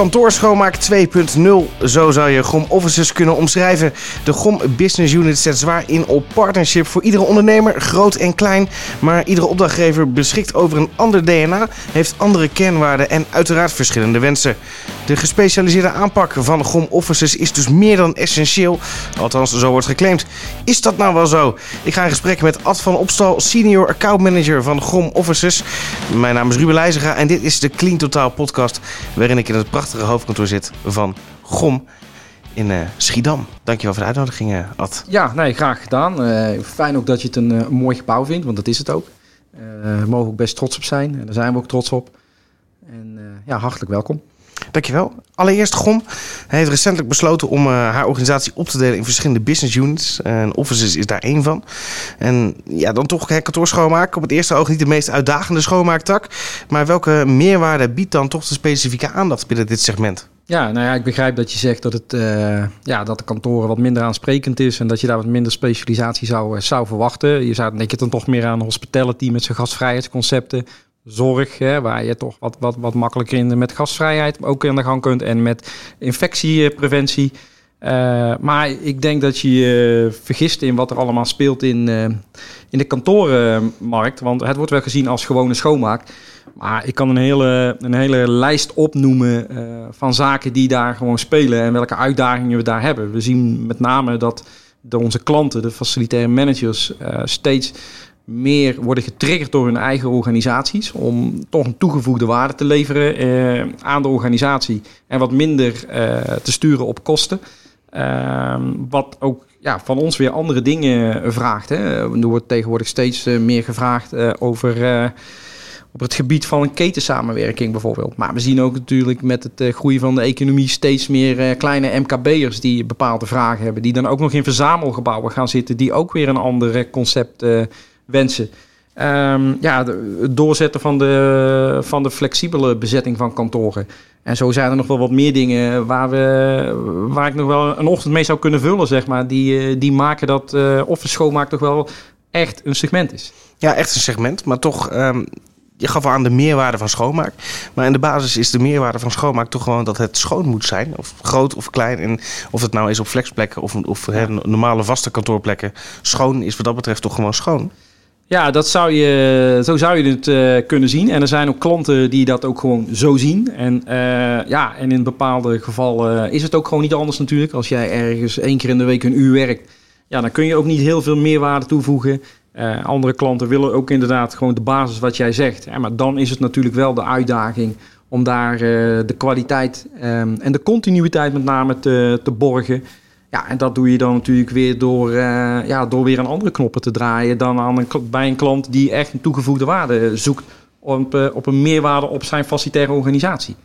Kantoorschoonmaak 2.0, zo zou je GOM Offices kunnen omschrijven. De GOM Business Unit zet zwaar in op partnership voor iedere ondernemer, groot en klein. Maar iedere opdrachtgever beschikt over een ander DNA, heeft andere kernwaarden en uiteraard verschillende wensen. De gespecialiseerde aanpak van GOM Offices is dus meer dan essentieel, althans zo wordt geclaimd. Is dat nou wel zo? Ik ga in gesprek met Ad van Opstal, Senior Account Manager van GOM Offices. Mijn naam is Ruben Leijzega en dit is de Clean Totaal podcast, waarin ik in het prachtige hoofdkantoor zit van GOM in uh, Schiedam. Dankjewel voor de uitnodiging, uh, Ad. Ja, nee, graag gedaan. Uh, fijn ook dat je het een, mooi gebouw vindt, want dat is het ook. we mogen ook best trots op zijn en daar zijn we ook trots op. En ja, hartelijk welkom. Dankjewel. Allereerst GOM heeft recentelijk besloten om uh, haar organisatie op te delen in verschillende business units. En Offices is daar één van. En ja, dan toch hè, kantoor schoonmaken. Op het eerste oog niet de meest uitdagende schoonmaaktak. Maar welke meerwaarde biedt dan toch de specifieke aandacht binnen dit segment? Ja, nou ja, ik begrijp dat je zegt dat, het, uh, ja, dat de kantoren wat minder aansprekend is en dat je daar wat minder specialisatie zou, zou verwachten. Je zou denk je dan toch meer aan hospitality met zijn gastvrijheidsconcepten, zorg, hè, waar je toch wat, wat, wat makkelijker in met gastvrijheid ook aan de gang kunt en met infectiepreventie. Uh, maar ik denk dat je je vergist in wat er allemaal speelt in, uh, in de kantorenmarkt. Want het wordt wel gezien als gewone schoonmaak. Maar ik kan een hele, een hele lijst opnoemen van zaken die daar gewoon spelen en welke uitdagingen we daar hebben. We zien met name dat de onze klanten, de facilitaire managers, steeds meer worden getriggerd door hun eigen organisaties om toch een toegevoegde waarde te leveren eh, aan de organisatie en wat minder eh, te sturen op kosten. Uh, wat ook ja, van ons weer andere dingen vraagt. Hè. Er wordt tegenwoordig steeds uh, meer gevraagd over op het gebied van een ketensamenwerking bijvoorbeeld. Maar we zien ook natuurlijk met het groeien van de economie steeds meer kleine MKB'ers die bepaalde vragen hebben. Die dan ook nog in verzamelgebouwen gaan zitten, die ook weer een ander concept wensen. Um, ja, het doorzetten van de, van de flexibele bezetting van kantoren. En zo zijn er nog wel wat meer dingen waar, we, waar ik nog wel een ochtend mee zou kunnen vullen, zeg maar. Die, eh, die maken dat uh, office schoonmaak toch wel echt een segment is. Ja, echt een segment. Maar toch, um, je gaf al aan de meerwaarde van schoonmaak. Maar in de basis is de meerwaarde van schoonmaak toch gewoon dat het schoon moet zijn. Of groot of klein. En of het nou is op flexplekken of, of normale vaste kantoorplekken. Schoon is wat dat betreft toch gewoon schoon. Ja, dat zou je, zo zou je het uh, kunnen zien. En er zijn ook klanten die dat ook gewoon zo zien. En, uh, ja, en in bepaalde gevallen is het ook gewoon niet anders natuurlijk. Als jij ergens één keer in de week een uur werkt, ja, dan kun je ook niet heel veel meerwaarde toevoegen. Andere klanten willen ook inderdaad gewoon de basis wat jij zegt. Maar dan is het natuurlijk wel de uitdaging om daar de kwaliteit um, en de continuïteit met name te, te borgen. Ja, en dat doe je dan natuurlijk weer door, uh, ja, door weer een andere knoppen te draaien dan aan een, bij een klant die echt een toegevoegde waarde zoekt op, uh, op een meerwaarde op zijn facilitaire organisatie.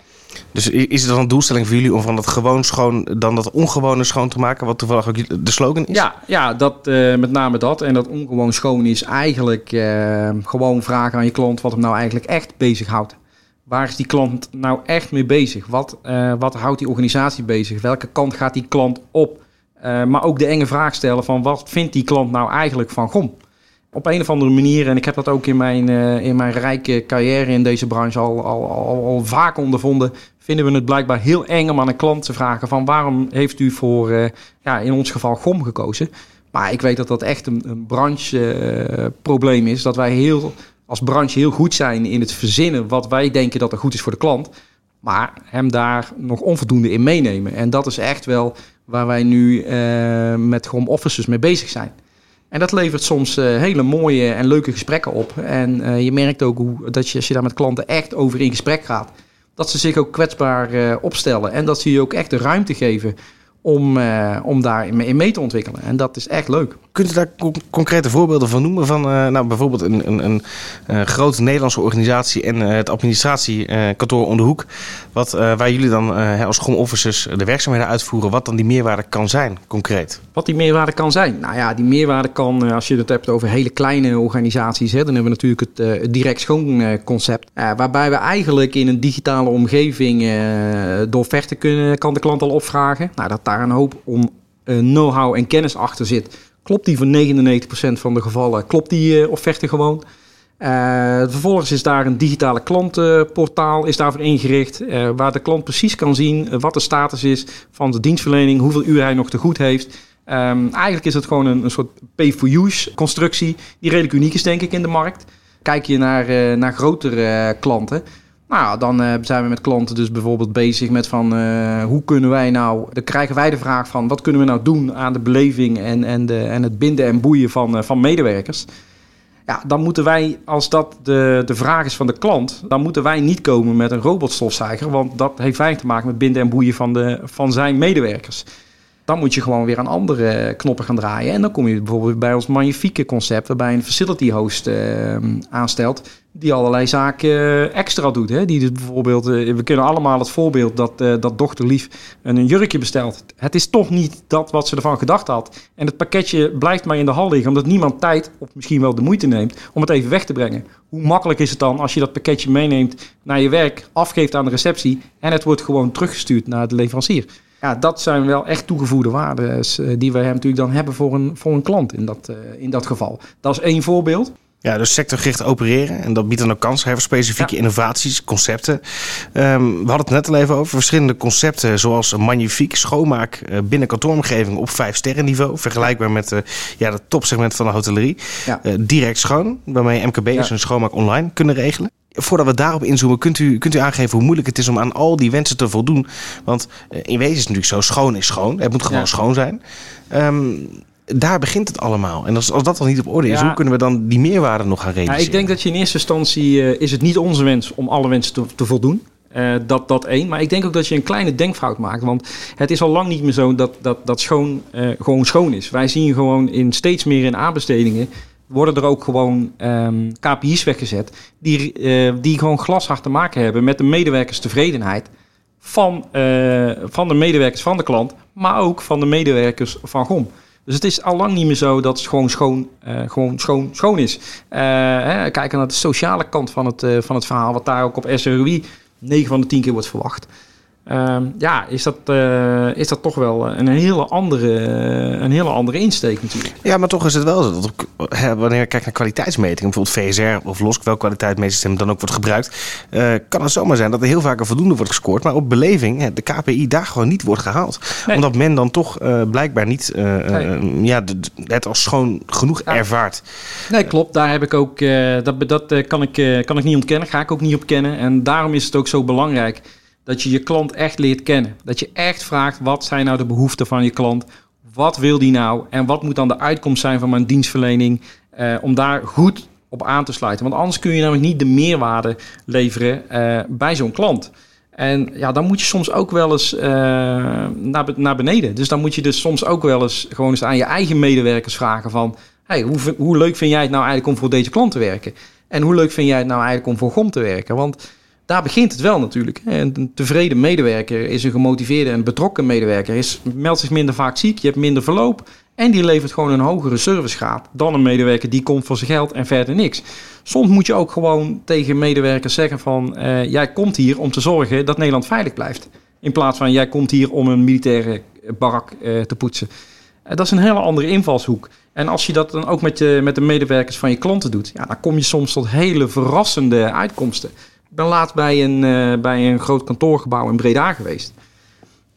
Dus is het dan een doelstelling voor jullie om van dat gewoon schoon dan dat ongewone schoon te maken, wat toevallig ook de slogan is? Ja, ja dat, uh, met name dat. En dat ongewoon schoon is eigenlijk gewoon vragen aan je klant wat hem nou eigenlijk echt bezighoudt. Waar is die klant nou echt mee bezig? Wat, wat houdt die organisatie bezig? Welke kant gaat die klant op? Uh, maar ook de enge vraag stellen van wat vindt die klant nou eigenlijk van GOM? Op een of andere manier, en ik heb dat ook in mijn, uh, in mijn rijke carrière in deze branche al, al, al, vaak ondervonden, vinden we het blijkbaar heel eng om aan een klant te vragen van waarom heeft u voor, uh, ja, in ons geval GOM gekozen? Maar ik weet dat dat echt een, een brancheprobleem is, dat wij heel, als branche heel goed zijn in het verzinnen wat wij denken dat er goed is voor de klant, maar hem daar nog onvoldoende in meenemen. En dat is echt wel waar wij nu uh, met home offices mee bezig zijn. En dat levert soms uh, hele mooie en leuke gesprekken op. En uh, je merkt ook hoe, dat je, als je daar met klanten echt over in gesprek gaat, dat ze zich ook kwetsbaar opstellen. En dat ze je ook echt de ruimte geven om, uh, om daar in mee te ontwikkelen. En dat is echt leuk. Kunt u daar concrete voorbeelden van noemen? Van uh, nou, bijvoorbeeld een, een, een uh, grote Nederlandse organisatie en het administratiekantoor om de hoek. Wat, waar jullie dan als GOM officers de werkzaamheden uitvoeren. Wat dan die meerwaarde kan zijn, concreet? Wat die meerwaarde kan zijn? Nou ja, die meerwaarde kan, als je het hebt over hele kleine organisaties. Hè, dan hebben we natuurlijk het, het direct schoon concept. waarbij we eigenlijk in een digitale omgeving door offerte kunnen, kan de klant al opvragen. Nou, dat daar daar een hoop om uh, know-how en kennis achter zit, klopt die voor 99% van de gevallen, klopt die uh, offerte gewoon. vervolgens is daar een digitale klantenportaal is daarvoor ingericht, waar de klant precies kan zien wat de status is van de dienstverlening, hoeveel uur hij nog te goed heeft. Um, eigenlijk is het gewoon een, een soort pay-for-use constructie die redelijk uniek is, denk ik, in de markt. Kijk je naar, naar grotere klanten, nou, dan uh, zijn we met klanten dus bijvoorbeeld bezig met van hoe kunnen wij nou, dan krijgen wij de vraag van wat kunnen we nou doen aan de beleving en, en, de, en het binden en boeien van, van medewerkers. Ja, dan moeten wij, als dat de, de vraag is van de klant, dan moeten wij niet komen met een robotstofzuiger, want dat heeft weinig te maken met binden en boeien van, de, van zijn medewerkers. Dan moet je gewoon weer aan andere knoppen gaan draaien. En dan kom je bijvoorbeeld bij ons magnifieke concept, waarbij een facility host aanstelt, die allerlei zaken eh, extra doet. Hè? Die dus bijvoorbeeld, uh, we kunnen allemaal het voorbeeld dat, uh, dat dochter lief een jurkje bestelt. Het is toch niet dat wat ze ervan gedacht had. En het pakketje blijft maar in de hal liggen, omdat niemand tijd of misschien wel de moeite neemt om het even weg te brengen. Hoe makkelijk is het dan als je dat pakketje meeneemt naar je werk, afgeeft aan de receptie en het wordt gewoon teruggestuurd naar de leverancier? ja, dat zijn wel echt toegevoegde waarden eh, die wij natuurlijk dan hebben voor een, voor een klant in dat, in dat geval. Dat is één voorbeeld. Ja, dus sectorgericht opereren. En dat biedt dan ook kansen voor specifieke innovaties, concepten. Um, we hadden het net al even over verschillende concepten, zoals magnifiek schoonmaak uh, binnen kantooromgeving op vijf sterren niveau. Vergelijkbaar met uh, ja, het topsegment van de hotellerie. Ja. Uh, direct schoon, waarmee MKB'ers ja. hun schoonmaak online kunnen regelen voordat we daarop inzoomen, kunt u, kunt u aangeven hoe moeilijk het is om aan al die wensen te voldoen? Want in wezen is het natuurlijk zo, schoon is schoon. Het moet gewoon ja. schoon zijn. Um, daar begint het allemaal. En als, als dat dan niet op orde is, ja. hoe kunnen we dan die meerwaarde nog gaan realiseren? Ja, ik denk dat je in eerste instantie, uh, is het niet onze wens om alle wensen te, te voldoen. Uh, dat, dat één. Maar ik denk ook dat je een kleine denkfout maakt. Want het is al lang niet meer zo dat, dat, dat schoon uh, gewoon schoon is. Wij zien gewoon in steeds meer in aanbestedingen worden er ook gewoon um, KPI's weggezet die, uh, die gewoon glashard te maken hebben met de medewerkerstevredenheid van, van de medewerkers van de klant, maar ook van de medewerkers van GOM. Dus het is al lang niet meer zo dat het gewoon schoon, uh, gewoon schoon, schoon is. Hè, kijken naar de sociale kant van het, van het verhaal, wat daar ook op SROI 9 van de 10 keer wordt verwacht. Uh, ja, is dat, uh, is dat toch wel een hele, andere, een hele andere insteek natuurlijk. Ja, maar toch is het wel zo dat hè, wanneer je kijkt naar kwaliteitsmetingen, bijvoorbeeld VSR of LOSC, welk kwaliteitsmeetsysteem dan ook wordt gebruikt, uh, kan het zomaar zijn dat er heel vaak een voldoende wordt gescoord, maar op beleving hè, de KPI daar gewoon niet wordt gehaald. Nee. Omdat men dan toch uh, blijkbaar niet nee. ja, het als schoon genoeg ja. ervaart. Nee, klopt. Daar heb ik ook, dat, dat kan, ik, kan ik niet ontkennen, ga ik ook niet ontkennen. En daarom is het ook zo belangrijk dat je je klant echt leert kennen. Dat je echt vraagt, wat zijn nou de behoeften van je klant? Wat wil die nou? En wat moet dan de uitkomst zijn van mijn dienstverlening? Uh, om daar goed op aan te sluiten. Want anders kun je namelijk niet de meerwaarde leveren uh, bij zo'n klant. En ja, dan moet je soms ook wel eens uh, naar, naar beneden. Dus dan moet je dus soms ook wel eens gewoon eens aan je eigen medewerkers vragen van... Hey, hoe, hoe leuk vind jij het nou eigenlijk om voor deze klant te werken? En hoe leuk vind jij het nou eigenlijk om voor GOM te werken? Want daar begint het wel natuurlijk. Een tevreden medewerker is een gemotiveerde en betrokken medewerker. Is, meldt zich minder vaak ziek, je hebt minder verloop. En die levert gewoon een hogere servicegraad dan een medewerker die komt voor zijn geld en verder niks. Soms moet je ook gewoon tegen medewerkers zeggen van... Uh, jij komt hier om te zorgen dat Nederland veilig blijft. In plaats van jij komt hier om een militaire barak uh, te poetsen. Uh, dat is een hele andere invalshoek. En als je dat dan ook met, met de medewerkers van je klanten doet... Ja, dan kom je soms tot hele verrassende uitkomsten. Ben laatst bij een, uh, bij een groot kantoorgebouw in Breda geweest.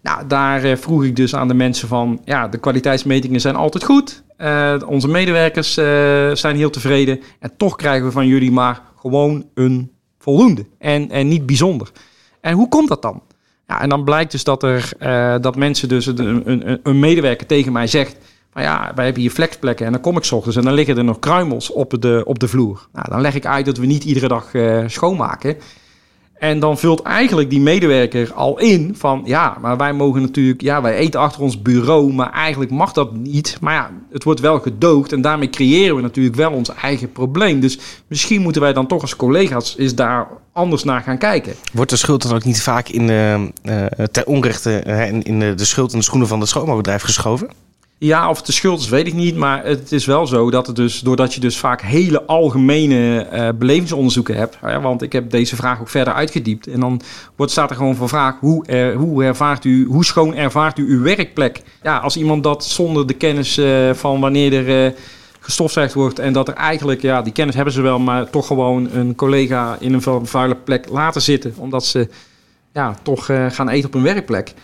Nou, daar uh, vroeg ik dus aan de mensen van... ja, de kwaliteitsmetingen zijn altijd goed. Uh, onze medewerkers zijn heel tevreden. En toch krijgen we van jullie maar gewoon een voldoende. En, en niet bijzonder. En hoe komt dat dan? Ja, en dan blijkt dus dat, er, dat mensen dus een, een, een medewerker tegen mij zegt... Maar ja, wij hebben hier flexplekken en dan kom ik s ochtends en dan liggen er nog kruimels op de, op de vloer. Nou, dan leg ik uit dat we niet iedere dag uh, schoonmaken. En dan vult eigenlijk die medewerker al in van ja, maar wij mogen natuurlijk, ja, wij eten achter ons bureau, maar eigenlijk mag dat niet. Maar ja, het wordt wel gedoogd en daarmee creëren we natuurlijk wel ons eigen probleem. Dus misschien moeten wij dan toch als collega's eens daar anders naar gaan kijken. Wordt de schuld dan ook niet vaak in, uh, ter onrechte uh, in, de schuld in de schoenen van het schoonmaakbedrijf geschoven? Ja, of de schuld is, weet ik niet. Maar het is wel zo dat het dus, doordat je dus vaak hele algemene uh, belevingsonderzoeken hebt. Want ik heb deze vraag ook verder uitgediept. En dan wordt, staat er gewoon voor vraag: hoe, hoe, ervaart u, hoe schoon ervaart u uw werkplek? Ja, als iemand dat zonder de kennis uh, van wanneer er. Uh, gestofzuigd wordt en dat er eigenlijk, ja, die kennis hebben ze wel, maar toch gewoon een collega in een vuile plek laten zitten, omdat ze ja, toch gaan eten op een werkplek.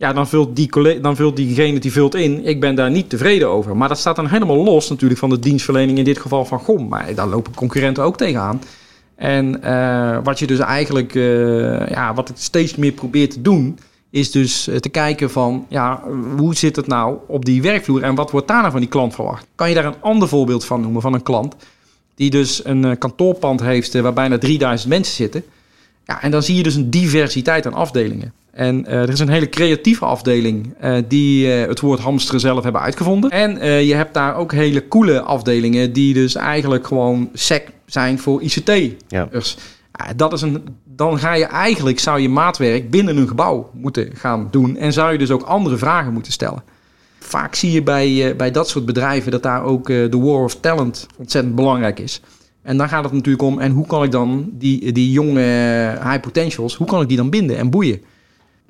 Ja, dan vult, die dan vult diegene die vult in. Ik ben daar niet tevreden over. Maar dat staat dan helemaal los natuurlijk van de dienstverlening, in dit geval van GOM. Maar daar lopen concurrenten ook tegenaan. En uh, wat je dus eigenlijk, uh, ja, wat ik steeds meer probeer te doen, is dus te kijken van, ja, hoe zit het nou op die werkvloer en wat wordt daar nou van die klant verwacht? Kan je daar een ander voorbeeld van noemen van een klant die dus een kantoorpand heeft waar bijna 3000 mensen zitten? Ja, en dan zie je dus een diversiteit aan afdelingen. En uh, er is een hele creatieve afdeling uh, die uh, het woord hamsteren zelf hebben uitgevonden. En je hebt daar ook hele coole afdelingen die dus eigenlijk gewoon sec zijn voor ICT. Ja. Dus dat is een, dan ga je eigenlijk, zou je maatwerk binnen een gebouw moeten gaan doen. En zou je dus ook andere vragen moeten stellen. Vaak zie je bij, bij dat soort bedrijven dat daar ook de war of talent ontzettend belangrijk is. En dan gaat het natuurlijk om, en hoe kan ik dan die, die jonge high potentials, hoe kan ik die dan binden en boeien?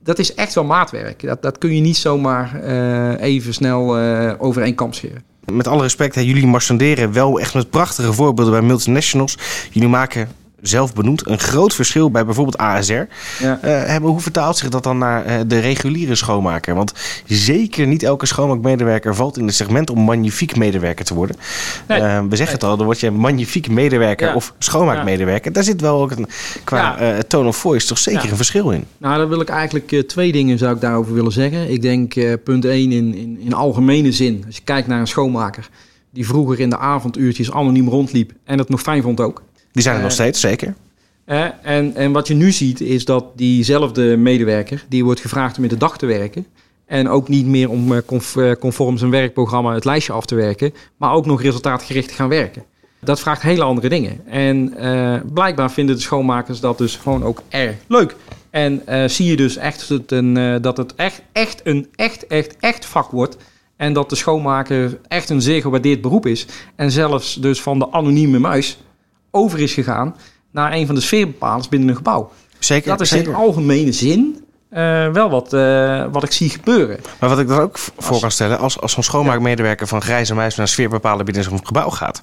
Dat is echt wel maatwerk. Dat, dat kun je niet zomaar uh, even snel uh, scheren. Met alle respect, hè, jullie marchanderen wel echt met prachtige voorbeelden bij multinationals. Jullie maken zelf benoemd, een groot verschil bij bijvoorbeeld ASR. Ja. Uh, hebben, hoe vertaalt zich dat dan naar uh, de reguliere schoonmaker? Want zeker niet elke schoonmaakmedewerker valt in het segment om magnifiek medewerker te worden. Nee. Uh, we zeggen het al, dan word je magnifiek medewerker ja. of schoonmaakmedewerker. Daar zit wel ook een, qua tone of voice toch zeker een verschil in. Nou, dan wil ik eigenlijk twee dingen zou ik daarover willen zeggen. Ik denk punt 1 in, in, in algemene zin. Als je kijkt naar een schoonmaker die vroeger in de avonduurtjes anoniem rondliep en het nog fijn vond ook. Die zijn er nog steeds, zeker. en, en wat je nu ziet is dat diezelfde medewerker, die wordt gevraagd om in de dag te werken. En ook niet meer om eh, eh, conform zijn werkprogramma het lijstje af te werken, maar ook nog resultaatgericht te gaan werken. Dat vraagt hele andere dingen. En uh, blijkbaar vinden de schoonmakers dat dus gewoon ook erg leuk. En uh, zie je dus echt dat het, een, uh, dat het echt, echt een echt, echt, echt vak wordt. En dat de schoonmaker echt een zeer gewaardeerd beroep is. En zelfs dus van de anonieme muis over is gegaan naar een van de sfeerbepalers binnen een gebouw. Zeker. Dat is zeker. in algemene zin uh, wel wat, uh, wat ik zie gebeuren. Maar wat ik dan ook voor kan stellen, als, als zo'n schoonmaakmedewerker van grijze muis naar sfeerbepalen binnen zo'n gebouw gaat,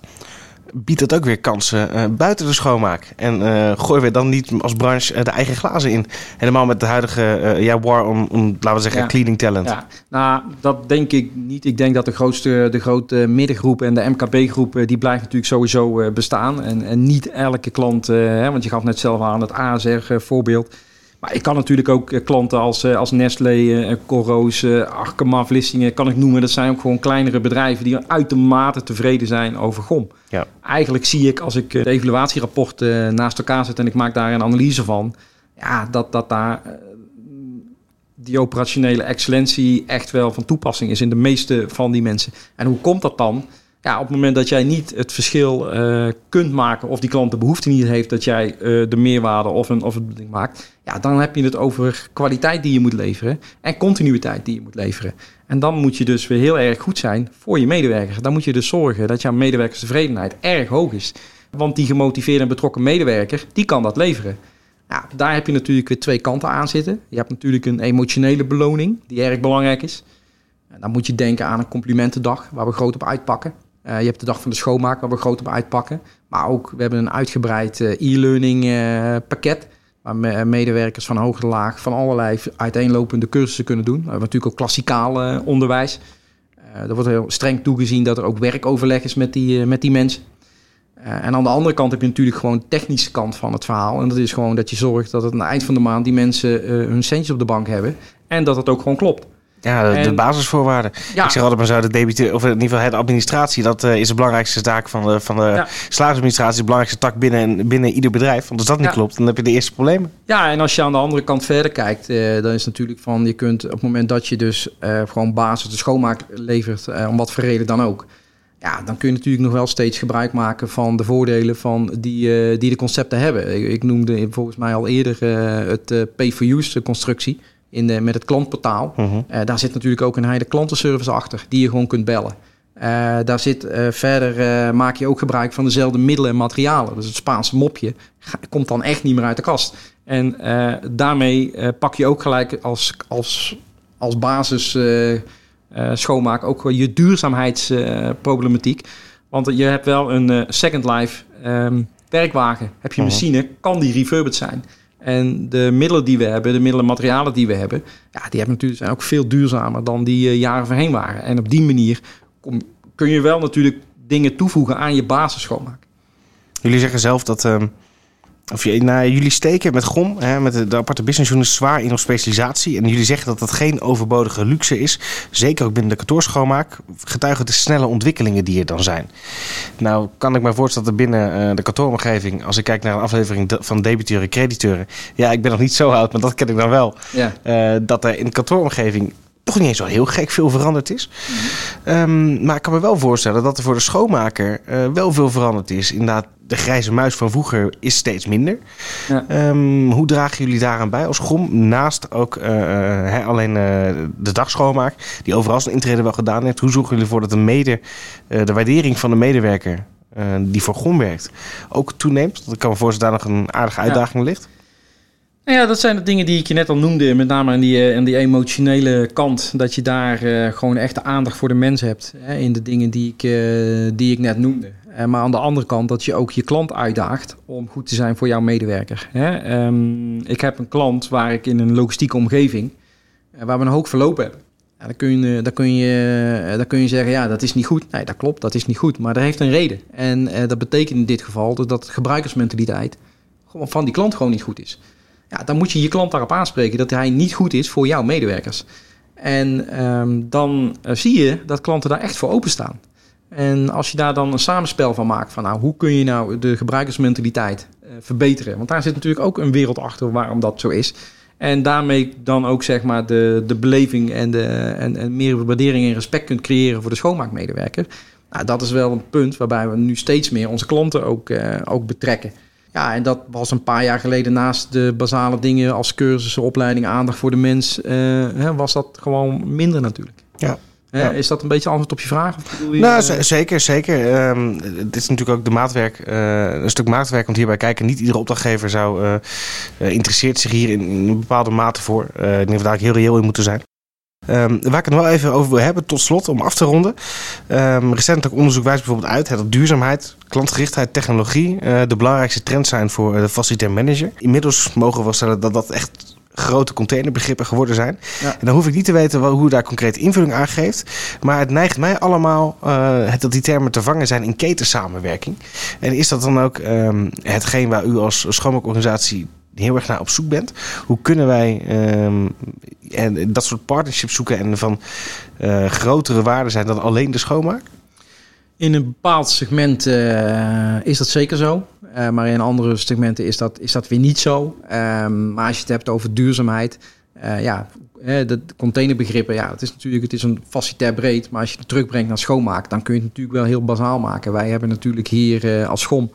biedt dat ook weer kansen uh, buiten de schoonmaak. En uh, gooien we dan niet als branche uh, de eigen glazen in. Helemaal met de huidige ja, war om, om, laten we zeggen, ja. cleaning talent. Ja. Nou, dat denk ik niet. Ik denk dat de grootste, de grote middengroep en de MKB-groep... die blijft natuurlijk sowieso bestaan. En, en niet elke klant, hè, want je gaf net zelf aan het ASR-voorbeeld... Maar ik kan natuurlijk ook eh, klanten als, eh, als Nestlé, eh, Corroos, Arkema, Vlissingen, kan ik noemen. Dat zijn ook gewoon kleinere bedrijven die uitermate tevreden zijn over GOM. Ja. Eigenlijk zie ik als ik de evaluatierapport naast elkaar zet en ik maak daar een analyse van, ja, dat, dat daar die operationele excellentie echt wel van toepassing is in de meeste van die mensen. En hoe komt dat dan? Ja, op het moment dat jij niet het verschil uh, kunt maken of die klant de behoefte niet heeft dat jij uh, de meerwaarde of een, of een ding maakt, ja, dan heb je het over kwaliteit die je moet leveren en continuïteit die je moet leveren. En dan moet je dus weer heel erg goed zijn voor je medewerker. Dan moet je dus zorgen dat jouw medewerkerstevredenheid erg hoog is. Want die gemotiveerde en betrokken medewerker, die kan dat leveren. Daar heb je natuurlijk weer twee kanten aan zitten. Je hebt natuurlijk een emotionele beloning, die erg belangrijk is. En dan moet je denken aan een complimentendag, waar we groot op uitpakken. Uh, je hebt de dag van de schoonmaak waar we groot op uitpakken. Maar ook, we hebben een uitgebreid uh, e-learning uh, pakket. Waar me medewerkers van hoog laag van allerlei uiteenlopende cursussen kunnen doen. We hebben natuurlijk ook klassikaal onderwijs. er wordt heel streng toegezien dat er ook werkoverleg is met die, met die mensen. en aan de andere kant heb je natuurlijk gewoon de technische kant van het verhaal. En dat is gewoon dat je zorgt dat het aan het eind van de maand die mensen hun centjes op de bank hebben. En dat het ook gewoon klopt. Ja, de, basisvoorwaarden. Ik zeg altijd maar zo, de debiteur, of in ieder geval het administratie, dat uh, is de belangrijkste taak van de, van de ja. salarisadministratie, de belangrijkste tak binnen, binnen ieder bedrijf. Want als dat niet klopt, dan heb je de eerste problemen. Ja, en als je aan de andere kant verder kijkt, uh, dan is natuurlijk van, je kunt op het moment dat je dus uh, gewoon basis de schoonmaak levert, om wat voor reden dan ook. Ja, dan kun je natuurlijk nog wel steeds gebruik maken van de voordelen van die, die de concepten hebben. Ik, ik, noemde volgens mij al eerder het pay-for-use constructie in de, met het klantportaal. Mhm. Eh, daar zit natuurlijk ook een hele klantenservice achter die je gewoon kunt bellen. Uh, daar zit uh, verder, maak je ook gebruik van dezelfde middelen en materialen. Dus het Spaanse mopje komt dan echt niet meer uit de kast. En daarmee pak je ook gelijk als, als, als basis schoonmaak ook je duurzaamheidsproblematiek. Want je hebt wel een Second Life um, werkwagen. Heb je Mhm. machine, kan die refurbed zijn. En de middelen die we hebben, de middelen materialen die we hebben, ja, die hebben natuurlijk, zijn ook veel duurzamer dan die uh, jaren voorheen waren. En op die manier kom, kun je wel natuurlijk dingen toevoegen aan je basis schoonmaak. Jullie zeggen zelf dat. Uh, of je, nou, jullie steken met GOM, hè, met de, de aparte business units, zwaar in op specialisatie. En jullie zeggen dat dat geen overbodige luxe is. Zeker ook binnen de kantoorschoonmaak. Getuigen de snelle ontwikkelingen die er dan zijn. Nou, kan ik me voorstellen dat er binnen uh, de kantooromgeving, als ik kijk naar een aflevering van debiteuren, crediteuren. Ja, ik ben nog niet zo oud, maar dat ken ik dan wel. Ja. Uh, dat er in de kantooromgeving toch niet eens zo heel gek veel veranderd is. Mm -hmm. um, maar ik kan me wel voorstellen dat er voor de schoonmaker uh, wel veel veranderd is. Inderdaad, de grijze muis van vroeger is steeds minder. Ja. Um, hoe dragen jullie daaraan bij als GOM? Naast ook uh, he, alleen uh, de dagschoonmaak, die overal zijn intrede wel gedaan heeft. Hoe zorgen jullie ervoor dat de, mede, de waardering van de medewerker die voor GOM werkt ook toeneemt? Ik kan me voorstellen dat daar nog een aardige uitdaging ja. ligt. Nou ja, dat zijn de dingen die ik je net al noemde. Met name aan die, aan die emotionele kant. Dat je daar uh, gewoon echt de aandacht voor de mens hebt. Hè, in de dingen die ik, uh, die ik net noemde. Maar aan de andere kant dat je ook je klant uitdaagt om goed te zijn voor jouw medewerker. Hè. Um, ik heb een klant waar ik in een logistieke omgeving... waar we een hoog verloop hebben. Ja, dan, kun je, dan, kun je, dan kun je zeggen, ja, dat is niet goed. Nee, dat klopt, dat is niet goed. Maar dat heeft een reden. En dat betekent in dit geval dat, dat gebruikersmentaliteit van die klant gewoon niet goed is. Ja, dan moet je je klant daarop aanspreken dat hij niet goed is voor jouw medewerkers. En um, dan uh, zie je dat klanten daar echt voor openstaan. En als je daar dan een samenspel van maakt, van nou, hoe kun je nou de gebruikersmentaliteit uh, verbeteren? Want daar zit natuurlijk ook een wereld achter waarom dat zo is. En daarmee dan ook zeg maar de, de beleving en, de, en, en meer waardering en respect kunt creëren voor de schoonmaakmedewerker. Nou, dat is wel een punt waarbij we nu steeds meer onze klanten ook, uh, ook betrekken. Ja, en dat was een paar jaar geleden naast de basale dingen als cursussen, opleiding, aandacht voor de mens, uh, hè, was dat gewoon minder natuurlijk. Ja. Is dat een beetje antwoord op je vraag? Of je, nou, uh... zeker, zeker. Um, dit is natuurlijk ook de maatwerk, uh, een stuk maatwerk komt hierbij kijken. Niet iedere opdrachtgever zou interesseert zich hier in, in, een bepaalde mate voor. ik denk dat we daar heel reëel in moeten zijn. Um, waar ik het wel even over wil hebben, tot slot, om af te ronden. Um, recent ook onderzoek wijst bijvoorbeeld uit dat duurzaamheid, klantgerichtheid, technologie uh, de belangrijkste trends zijn voor de facilitair manager. Inmiddels mogen we wel stellen dat dat echt grote containerbegrippen geworden zijn. Ja. En dan hoef ik niet te weten wel, hoe daar concreet invulling aan geeft. Maar het neigt mij allemaal uh, dat die termen te vangen zijn in ketensamenwerking. En is dat dan ook um, hetgeen waar u als schoonmaakorganisatie heel erg naar op zoek bent. Hoe kunnen wij um, en dat soort partnerships zoeken en van uh, grotere waarde zijn dan alleen de schoonmaak? In een bepaald segment uh, is dat zeker zo. Uh, maar in andere segmenten is dat, is dat weer niet zo. Um, maar als je het hebt over duurzaamheid. ja, de containerbegrippen, ja, het is natuurlijk het is een facilitair breed. Maar als je het terugbrengt naar schoonmaak, dan kun je het natuurlijk wel heel bazaal maken. Wij hebben natuurlijk hier als schom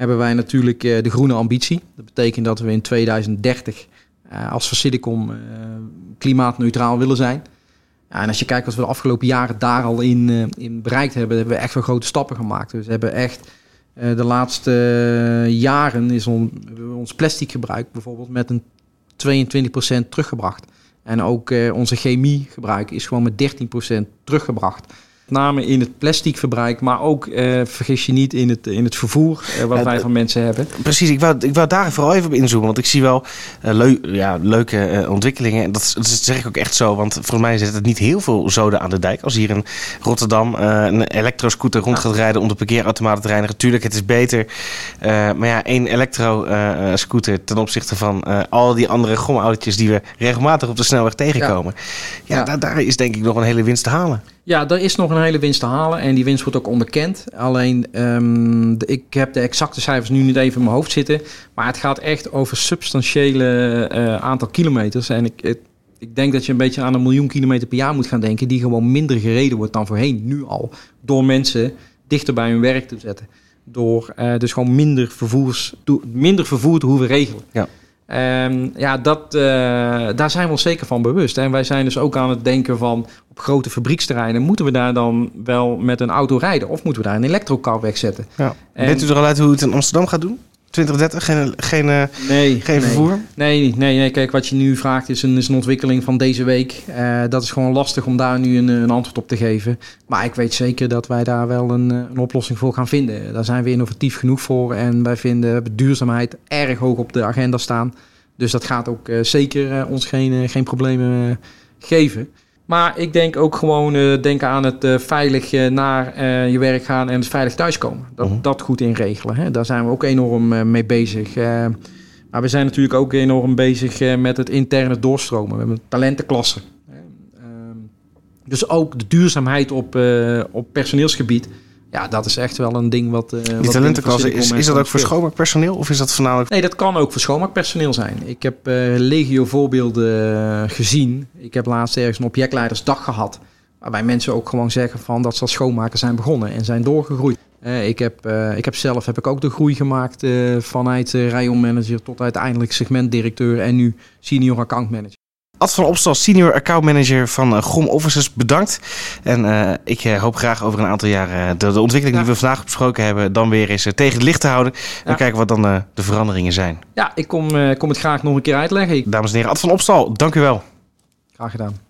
hebben wij natuurlijk uh, de groene ambitie. Dat betekent dat we in 2030 uh, als Facilicom uh, klimaatneutraal willen zijn. En als je kijkt wat we de afgelopen jaren daar al in, in bereikt hebben, hebben we echt wel grote stappen gemaakt. Dus we hebben echt de laatste jaren is on, ons plastic gebruik bijvoorbeeld met een 22% teruggebracht. En ook onze chemiegebruik is gewoon met 13% teruggebracht name in het plasticverbruik, maar ook, uh, vergis je niet, in het, in het vervoer uh, wat ja, wij van mensen hebben. Precies, ik wou, ik wou daar vooral even op inzoomen, want ik zie wel uh, leu ja, leuke ontwikkelingen. En dat, dat, zeg ik ook echt zo, want volgens mij zit het niet heel veel zoden aan de dijk. Als hier in Rotterdam een elektroscooter rond gaat rijden om de parkeerautomaten te reinigen. Tuurlijk, het is beter. maar ja, één elektro-scooter ten opzichte van al die andere gomautootjes die we regelmatig op de snelweg tegenkomen. Ja, ja, ja. Daar, daar is denk ik nog een hele winst te halen. Ja, er is nog een hele winst te halen en die winst wordt ook onderkend. Alleen, de, ik heb de exacte cijfers nu niet even in mijn hoofd zitten. Maar het gaat echt over substantiële uh, aantal kilometers. En ik, ik denk dat je een beetje aan een miljoen kilometer per jaar moet gaan denken... die gewoon minder gereden wordt dan voorheen, nu al. Door mensen dichter bij hun werk te zetten. Door uh, dus gewoon minder, vervoers, minder vervoer te hoeven regelen. Ja. Um, ja, dat, uh, daar zijn we ons zeker van bewust. En wij zijn dus ook aan het denken van op grote fabrieksterreinen, moeten we daar dan wel met een auto rijden? Of moeten we daar een elektrocar wegzetten? Ja. En, Weet u er al uit hoe het in Amsterdam gaat doen? 2030? Geen, geen, nee, geen nee. vervoer? Nee, nee, nee. Kijk, wat je nu vraagt is een, is een ontwikkeling van deze week. Uh, dat is gewoon lastig om daar nu een, een, antwoord op te geven. Maar ik weet zeker dat wij daar wel een, een oplossing voor gaan vinden. Daar zijn we innovatief genoeg voor. En wij vinden duurzaamheid erg hoog op de agenda staan. Dus dat gaat ook uh, zeker ons geen, geen problemen geven. Maar ik denk ook gewoon uh, denken aan het uh, veilig uh, naar je werk gaan en het veilig thuiskomen. Dat, Mhm. dat goed inregelen. Hè? Daar zijn we ook enorm mee bezig. maar we zijn natuurlijk ook enorm bezig met het interne doorstromen. We hebben een talentenklasse. Ehm, dus ook de duurzaamheid op, op personeelsgebied. Ja, dat is echt wel een ding wat. Uh, Die talentenklasse, is, is dat ook voor schoonmaakpersoneel of is dat voornamelijk... Nee, dat kan ook voor schoonmaakpersoneel zijn. Ik heb uh, legio voorbeelden uh, gezien. Ik heb laatst ergens een objectleidersdag gehad. Waarbij mensen ook gewoon zeggen van dat ze als schoonmaker zijn begonnen en zijn doorgegroeid. Uh, ik, heb, ik heb zelf heb ik ook de groei gemaakt vanuit rayonmanager tot uiteindelijk segmentdirecteur en nu senior accountmanager. Ad van Opstal, senior accountmanager van uh, GOM Offices, bedankt. En uh, ik uh, hoop graag over een aantal jaar de, de ontwikkeling ja. die we vandaag besproken hebben, dan weer eens tegen het licht te houden. En ja. kijken wat dan de veranderingen zijn. Ja, ik kom, kom het graag nog een keer uitleggen. Dames en heren, Ad van Opstal, dank u wel. Graag gedaan.